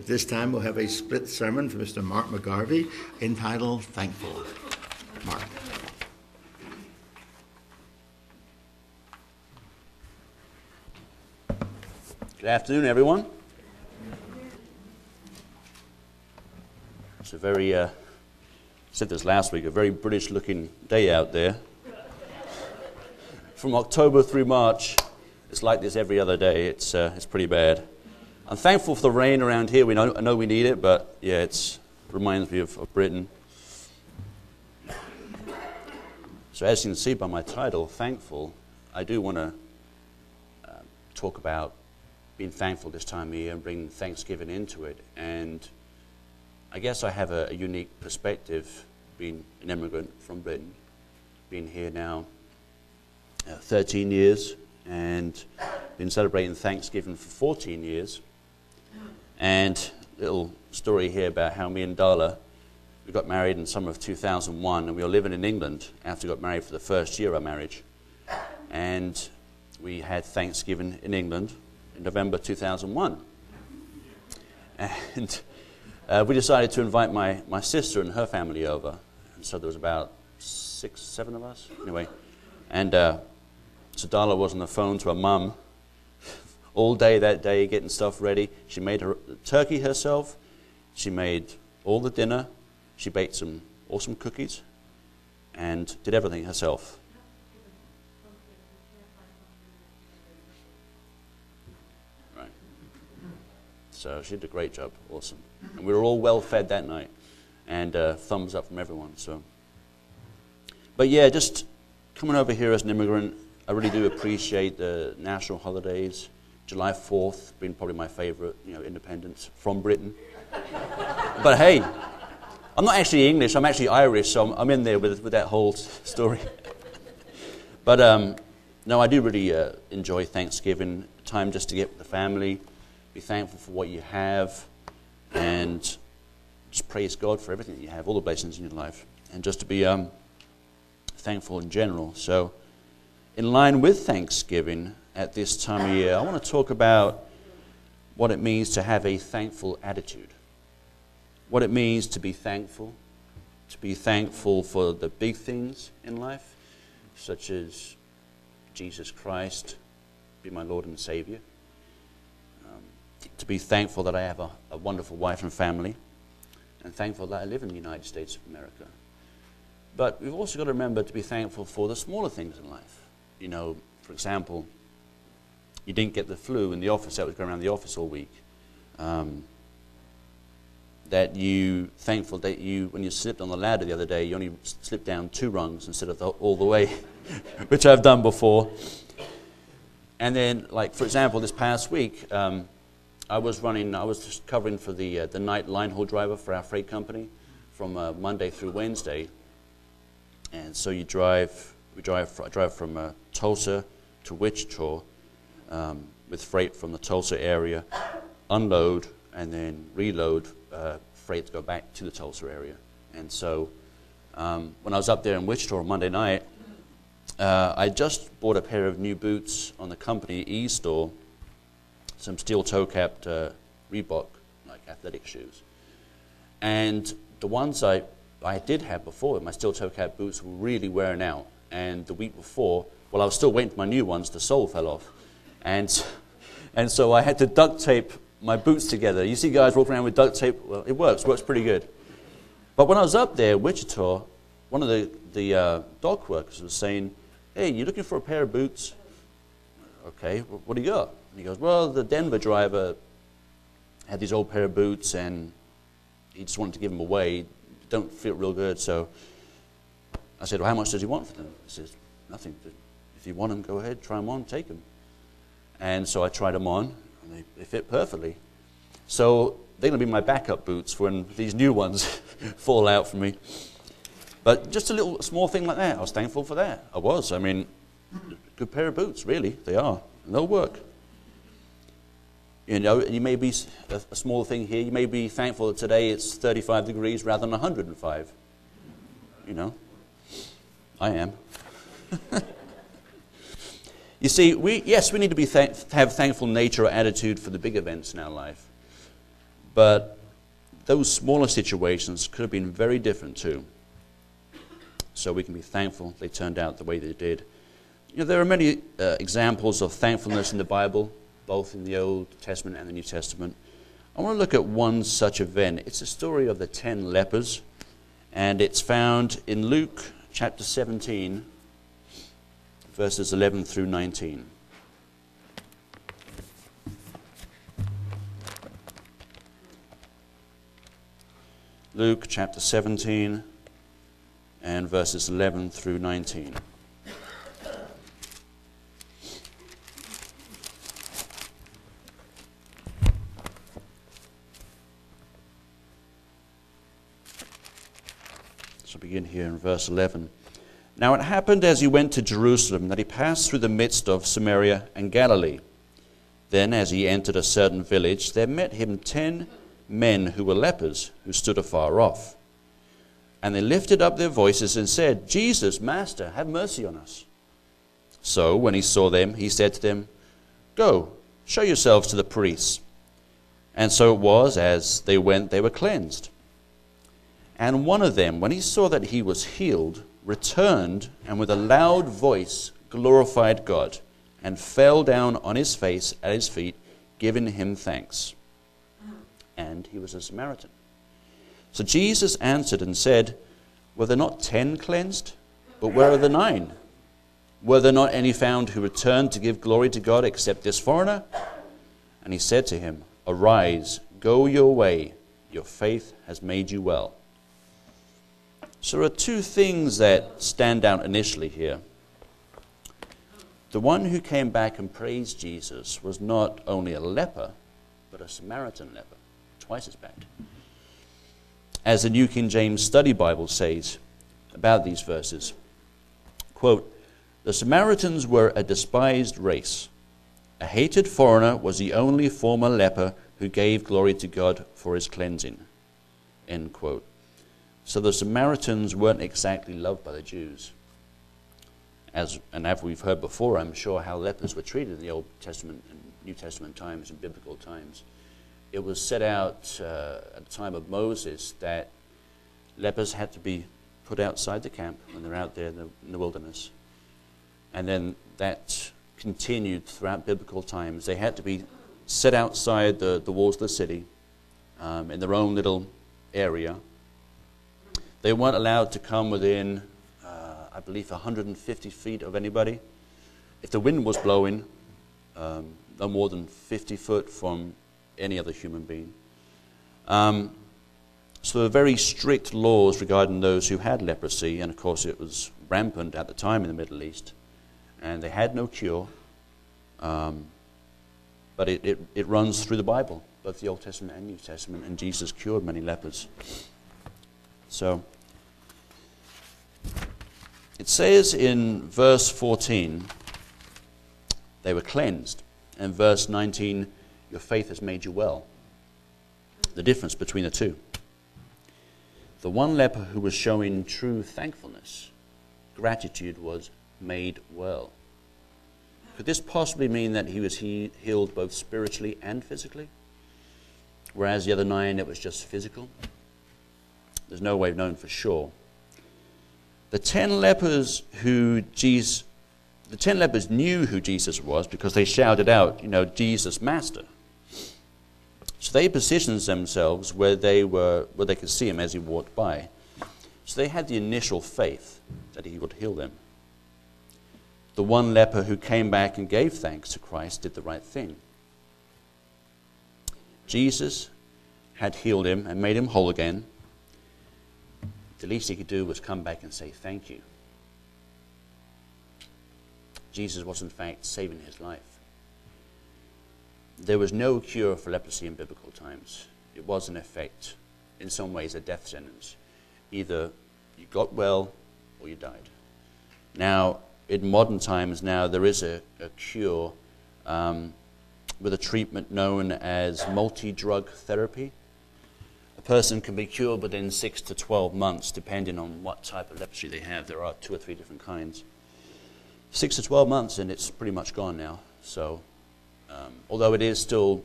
At this time, we'll have a split sermon from Mr. Mark McGarvey entitled Thankful. Mark. Good afternoon, everyone. It's a very, uh, I said this last week, a very British looking day out there. From October through March, it's like this every other day. It's, uh, it's pretty bad. I'm thankful for the rain around here. We know, I know we need it, but yeah, it reminds me of, of Britain. So, as you can see by my title, Thankful, I do want to uh, talk about being thankful this time of year and bring Thanksgiving into it. And I guess I have a, a unique perspective, being an immigrant from Britain, being here now uh, 13 years, and been celebrating Thanksgiving for 14 years. And little story here about how me and Darla we got married in summer of 2001, and we were living in England after we got married for the first year of our marriage. And we had Thanksgiving in England in November 2001. And uh, we decided to invite my, my sister and her family over. And so there was about six, seven of us. Anyway, and uh, so Darla was on the phone to her mum all day that day getting stuff ready. She made her turkey herself. She made all the dinner. She baked some awesome cookies and did everything herself. Right. So she did a great job. Awesome. And we were all well fed that night. And uh, thumbs up from everyone. So, But yeah, just coming over here as an immigrant, I really do appreciate the national holidays. July 4th being probably my favorite, you know, independence from Britain. but hey, I'm not actually English, I'm actually Irish, so I'm, I'm in there with, with that whole story. but um, no, I do really uh, enjoy Thanksgiving time just to get with the family, be thankful for what you have, and just praise God for everything that you have, all the blessings in your life, and just to be um, thankful in general. So, in line with Thanksgiving, at this time of year, I want to talk about what it means to have a thankful attitude. What it means to be thankful, to be thankful for the big things in life, such as Jesus Christ, be my Lord and Savior. Um, to be thankful that I have a, a wonderful wife and family, and thankful that I live in the United States of America. But we've also got to remember to be thankful for the smaller things in life. You know, for example, you didn't get the flu in the office. That was going around the office all week. Um, that you thankful that you when you slipped on the ladder the other day you only slipped down two rungs instead of the, all the way which i've done before. And then like for example this past week um, i was running i was just covering for the, uh, the night line haul driver for our freight company from uh, monday through wednesday. And so you drive we drive, I drive from uh, tulsa to wichita um, with freight from the Tulsa area, unload, and then reload uh, freight to go back to the Tulsa area. And so um, when I was up there in Wichita on Monday night, uh, I just bought a pair of new boots on the company e store, some steel toe capped uh, Reebok, like athletic shoes. And the ones I, I did have before, my steel toe cap boots, were really wearing out. And the week before, well, I was still waiting for my new ones, the sole fell off. And, and so I had to duct tape my boots together. You see guys walking around with duct tape? Well, it works, works pretty good. But when I was up there, in Wichita, one of the, the uh, dock workers was saying, Hey, you looking for a pair of boots? Okay, what do you got? And he goes, Well, the Denver driver had these old pair of boots and he just wanted to give them away. Don't feel real good. So I said, Well, how much does he want for them? He says, Nothing. If you want them, go ahead, try them on, take them. And so I tried them on, and they, they fit perfectly. So they're going to be my backup boots when these new ones fall out for me. But just a little small thing like that, I was thankful for that. I was. I mean, good pair of boots, really. They are. They'll work. You know, you may be a, a small thing here. You may be thankful that today it's 35 degrees rather than 105. You know, I am. You see, we, yes, we need to be have thankful nature or attitude for the big events in our life. But those smaller situations could have been very different too. So we can be thankful they turned out the way they did. You know, there are many uh, examples of thankfulness in the Bible, both in the Old Testament and the New Testament. I want to look at one such event. It's the story of the ten lepers, and it's found in Luke chapter 17, verses 11 through 19. Luke chapter 17 and verses 11 through 19. So begin here in verse 11. Now it happened as he went to Jerusalem that he passed through the midst of Samaria and Galilee. Then, as he entered a certain village, there met him ten men who were lepers, who stood afar off. And they lifted up their voices and said, Jesus, Master, have mercy on us. So, when he saw them, he said to them, Go, show yourselves to the priests. And so it was, as they went, they were cleansed. And one of them, when he saw that he was healed, returned and with a loud voice glorified God and fell down on his face at his feet, giving him thanks. And he was a Samaritan. So Jesus answered and said, Were there not ten cleansed? But where are the nine? Were there not any found who returned to give glory to God except this foreigner? And he said to him, Arise, go your way, your faith has made you well. So there are two things that stand out initially here. The one who came back and praised Jesus was not only a leper, but a Samaritan leper, twice as bad. As the New King James Study Bible says about these verses, quote, the Samaritans were a despised race. A hated foreigner was the only former leper who gave glory to God for his cleansing. End quote. So the Samaritans weren't exactly loved by the Jews. As, and as we've heard before, I'm sure how lepers were treated in the Old Testament and New Testament times and biblical times. It was set out uh, at the time of Moses that lepers had to be put outside the camp when they're out there in the, in the wilderness. And then that continued throughout biblical times. They had to be set outside the, the walls of the city um, in their own little area. They weren't allowed to come within, uh, I believe, 150 feet of anybody. If the wind was blowing, um, no more than 50 foot from any other human being. Um, so there were very strict laws regarding those who had leprosy, and of course it was rampant at the time in the Middle East and they had no cure. Um, but it, it, it runs through the Bible, both the Old Testament and New Testament, and Jesus cured many lepers. So, it says in verse 14, they were cleansed. And verse 19, your faith has made you well. The difference between the two. The one leper who was showing true thankfulness, gratitude, was made well. Could this possibly mean that he was he- healed both spiritually and physically? Whereas the other nine, it was just physical? There's no way of knowing for sure. The ten lepers who Jesus, the ten lepers knew who Jesus was because they shouted out, you know, Jesus, Master. So they positioned themselves where they were, where they could see him as he walked by. So they had the initial faith that he would heal them the one leper who came back and gave thanks to Christ did the right thing. Jesus had healed him and made him whole again. The least he could do was come back and say thank you. Jesus was, in fact, saving his life. There was no cure for leprosy in biblical times. It was, in effect, in some ways, a death sentence. Either you got well or you died. Now, in modern times now, there is a, a cure um, with a treatment known as multi drug therapy. A person can be cured within six to 12 months, depending on what type of leprosy they have. There are two or three different kinds. Six to 12 months, and it's pretty much gone now. So, um, although it is still,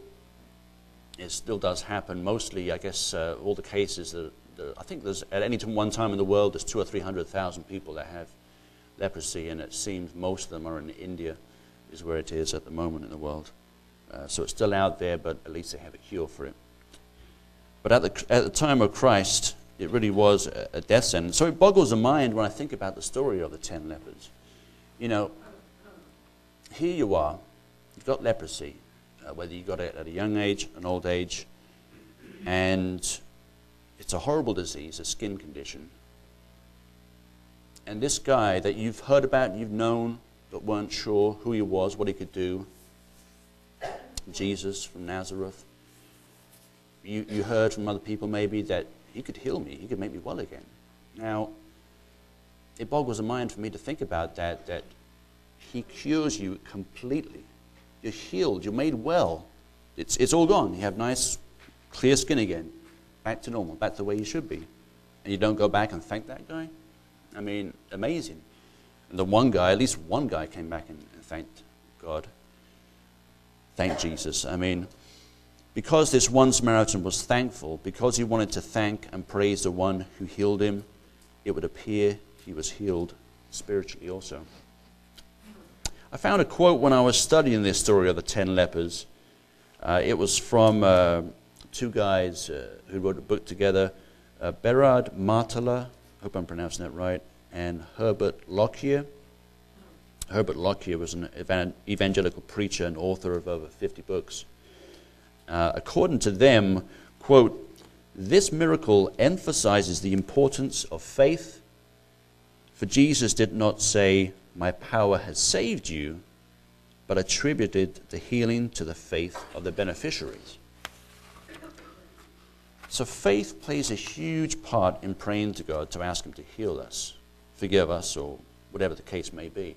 it still does happen. Mostly, I guess, uh, all the cases that, that I think there's at any one time in the world there's two or three hundred thousand people that have leprosy, and it seems most of them are in India, is where it is at the moment in the world. Uh, so it's still out there, but at least they have a cure for it. But at the, at the time of Christ, it really was a, death sentence. So it boggles the mind when I think about the story of the ten lepers. You know, here you are, you've got leprosy, uh, whether you got it at a young age, an old age, and it's a horrible disease, a skin condition. And this guy that you've heard about, you've known, but weren't sure who he was, what he could do, Jesus from Nazareth. You, you heard from other people maybe that he could heal me, he could make me well again. Now, it boggles the mind for me to think about that, that he cures you completely. You're healed, you're made well. It's, it's all gone. You have nice, clear skin again, back to normal, back to the way you should be. And you don't go back and thank that guy? I mean, amazing. And the one guy, at least one guy, came back and, thanked God. Thanked Jesus. I mean, because this one Samaritan was thankful, because he wanted to thank and praise the one who healed him, it would appear he was healed spiritually also. I found a quote when I was studying this story of the ten lepers. Uh, it was from uh, two guys uh, who wrote a book together, uh, Berard Martela hope I'm pronouncing that right, and Herbert Lockyer. Herbert Lockyer was an evangelical preacher and author of over 50 books. Uh, according to them, quote, this miracle emphasizes the importance of faith, for Jesus did not say, My power has saved you, but attributed the healing to the faith of the beneficiaries. So faith plays a huge part in praying to God to ask Him to heal us, forgive us, or whatever the case may be.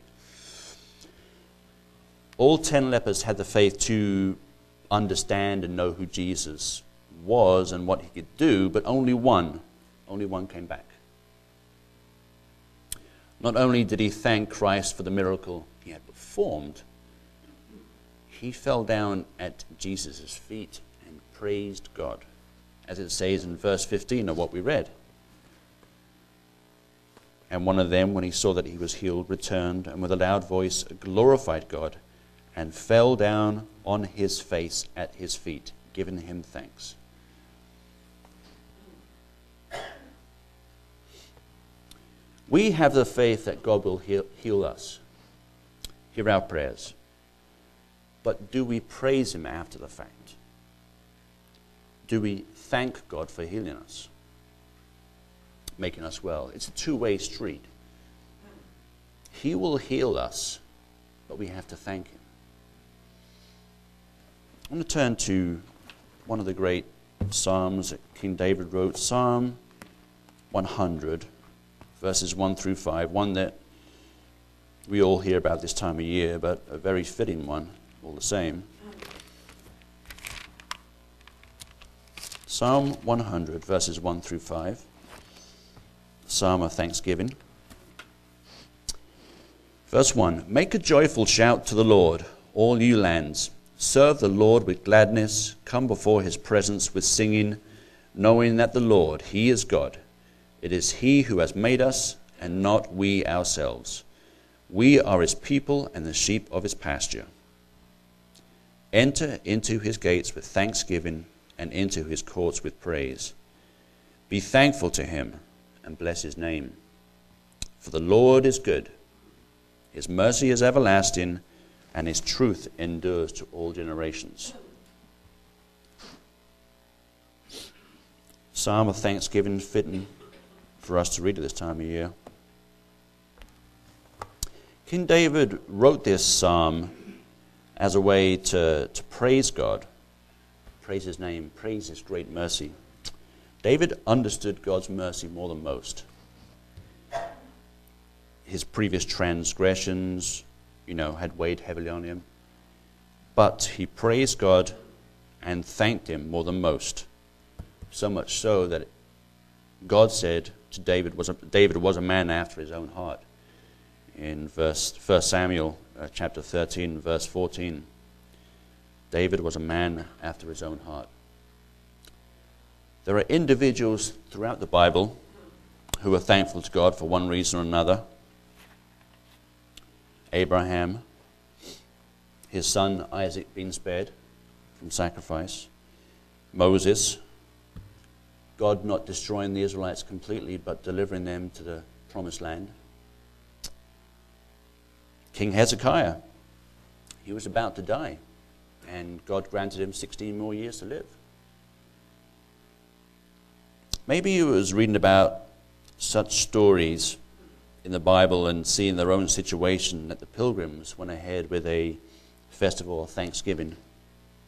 All ten lepers had the faith to understand and know who Jesus was and what he could do, but only one, only one came back. Not only did he thank Christ for the miracle he had performed, he fell down at Jesus' feet and praised God as it says in verse 15 of what we read. And one of them, when he saw that he was healed, returned and with a loud voice glorified God and fell down on his face at his feet, giving him thanks. We have the faith that God will heal, heal us, hear our prayers. But do we praise him after the fact? Do we thank God for healing us, making us well. It's a two way street. He will heal us, but we have to thank Him. I want to turn to one of the great Psalms that King David wrote Psalm 100, verses 1 through 5, one that we all hear about this time of year, but a very fitting one all the same. Psalm 100, verses 1 through 5. Psalm of Thanksgiving. Verse 1 Make a joyful shout to the Lord, all you lands. Serve the Lord with gladness. Come before his presence with singing, knowing that the Lord, he is God. It is he who has made us, and not we ourselves. We are his people and the sheep of his pasture. Enter into his gates with thanksgiving and into his courts with praise. Be thankful to him and bless his name. For the Lord is good, his mercy is everlasting, and his truth endures to all generations. Psalm of thanksgiving fitting for us to read at this time of year. King David wrote this psalm as a way to, to praise God praise his name, praise his great mercy. David understood God's mercy more than most. His previous transgressions, you know, had weighed heavily on him. But he praised God and thanked him more than most. So much so that God said to David was a, David was a man after his own heart. In verse 1 Samuel uh, chapter 13, verse 14. David was a man after his own heart. There are individuals throughout the Bible who are thankful to God for one reason or another. Abraham, his son Isaac being spared from sacrifice. Moses, God not destroying the Israelites completely, but delivering them to the promised land. King Hezekiah, he was about to die, and God granted him 16 more years to live. Maybe you was reading about such stories in the Bible and seeing their own situation that the pilgrims went ahead with a festival of thanksgiving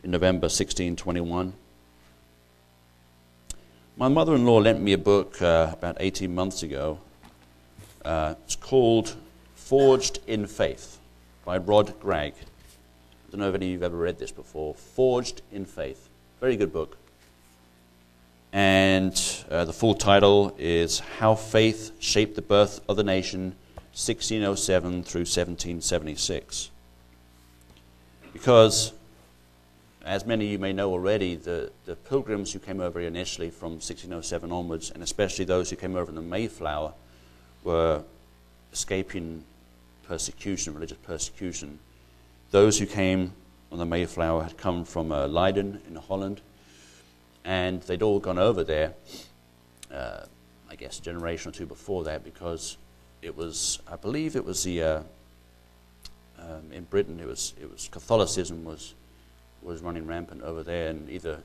in November 1621. My mother in law lent me a book uh, about 18 months ago. Uh, it's called Forged in Faith by Rod Gragg. I don't know if any of you have ever read this before. Forged in Faith. Very good book. And uh, the full title is How Faith Shaped the Birth of the Nation, 1607 through 1776. Because, as many of you may know already, the, the pilgrims who came over initially from 1607 onwards, and especially those who came over in the Mayflower, were escaping persecution, religious persecution. Those who came on the Mayflower had come from uh, Leiden in Holland and they'd all gone over there, uh, I guess, a generation or two before that, because it was, I believe, it was the uh, um, in Britain, it was it was Catholicism was was running rampant over there, and either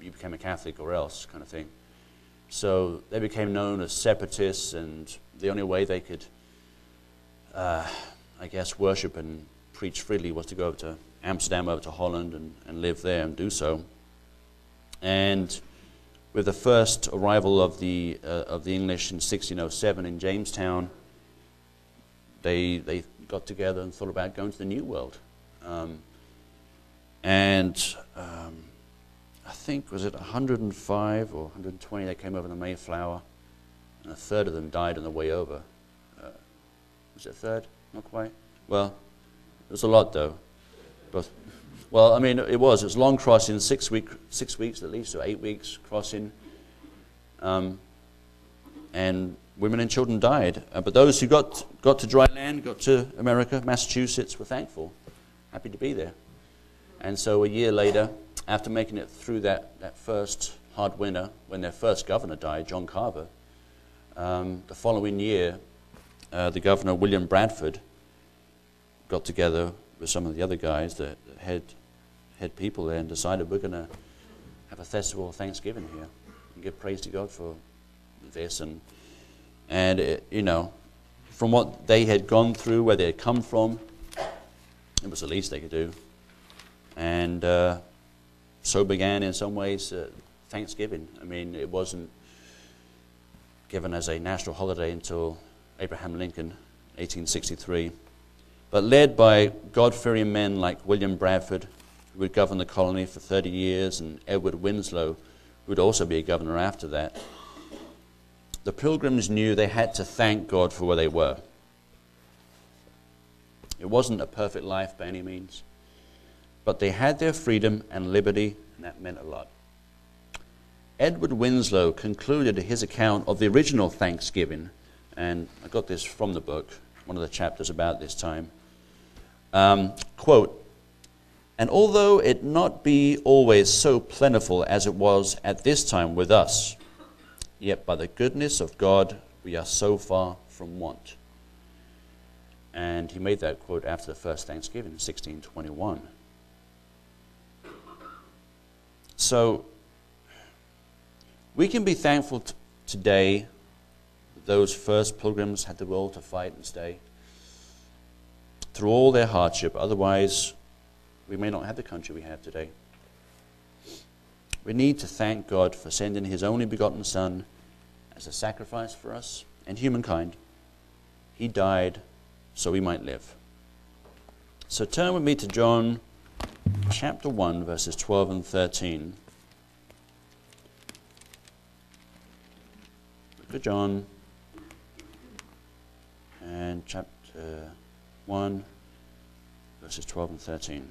you became a Catholic or else, kind of thing. So they became known as separatists, and the only way they could, uh, I guess, worship and preach freely was to go over to Amsterdam, over to Holland, and, and live there and do so. And with the first arrival of the, uh, of the English in 1607 in Jamestown, they, they got together and thought about going to the New World. Um, and um, I think, was it 105 or 120 that came over the Mayflower? And a third of them died on the way over. Uh, was it a third? Not quite. Well, it was a lot, though. But well, I mean, it was. It was long crossing, six, week, six weeks at least, or eight weeks crossing. Um, and women and children died. Uh, but those who got, got to dry land, got to America, Massachusetts, were thankful, happy to be there. And so a year later, after making it through that, that first hard winter, when their first governor died, John Carver, um, the following year, uh, the governor, William Bradford, got together with some of the other guys, the, the head head people there and decided we're going to have a festival of Thanksgiving here and give praise to God for this. And, and it, you know, from what they had gone through, where they had come from, it was the least they could do. And uh, so began, in some ways, uh, Thanksgiving. I mean, it wasn't given as a national holiday until Abraham Lincoln, 1863. But led by God fearing men like William Bradford, who would govern the colony for 30 years, and Edward Winslow, who would also be a governor after that. The pilgrims knew they had to thank God for where they were. It wasn't a perfect life by any means, but they had their freedom and liberty, and that meant a lot. Edward Winslow concluded his account of the original Thanksgiving, and I got this from the book, one of the chapters about this time. Um, quote, and although it not be always so plentiful as it was at this time with us, yet by the goodness of God we are so far from want. And he made that quote after the first Thanksgiving in 1621. So we can be thankful t- today those first pilgrims had the will to fight and stay through all their hardship. Otherwise, we may not have the country we have today. We need to thank God for sending His only begotten Son as a sacrifice for us and humankind. He died so we might live. So turn with me to John chapter 1, verses 12 and 13. Book of John and chapter 1, verses 12 and 13.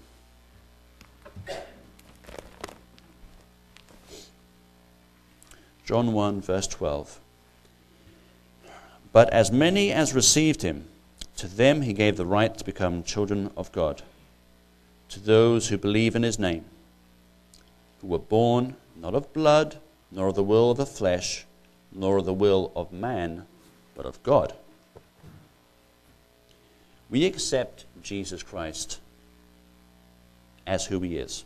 John 1, verse 12. But as many as received him, to them he gave the right to become children of God, to those who believe in his name, who were born not of blood, nor of the will of the flesh, nor of the will of man, but of God. We accept Jesus Christ as who he is.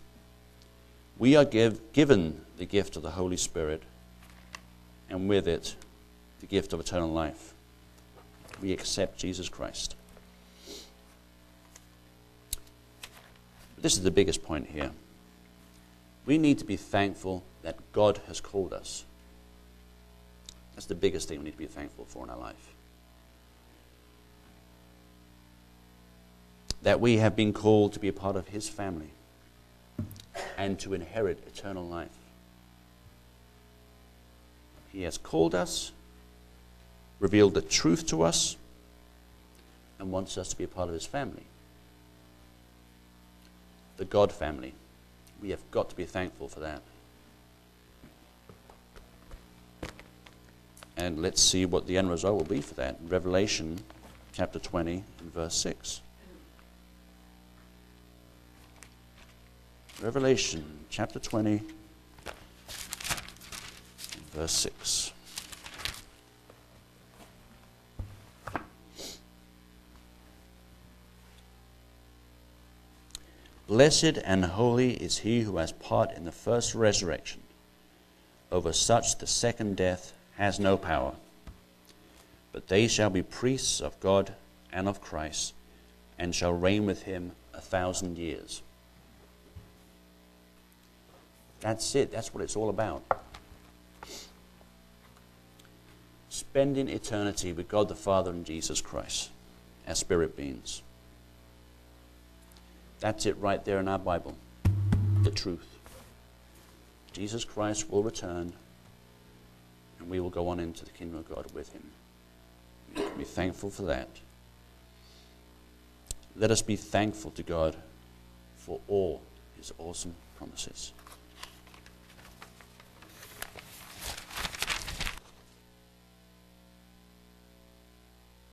We are give, given the gift of the Holy Spirit, and with it, the gift of eternal life. We accept Jesus Christ. This is the biggest point here. We need to be thankful that God has called us. That's the biggest thing we need to be thankful for in our life. That we have been called to be a part of His family and to inherit eternal life. He has called us, revealed the truth to us, and wants us to be a part of His family. The God family. We have got to be thankful for that. And let's see what the end result will be for that. Revelation chapter 20 and verse 6. Revelation chapter 20, verse 6. Blessed and holy is he who has part in the first resurrection. Over such the second death has no power. But they shall be priests of God and of Christ, and shall reign with him a thousand years. That's it. That's what it's all about. Spending eternity with God the Father and Jesus Christ as spirit beings. That's it right there in our Bible. The truth. Jesus Christ will return and we will go on into the kingdom of God with him. We can be thankful for that. Let us be thankful to God for all his awesome promises.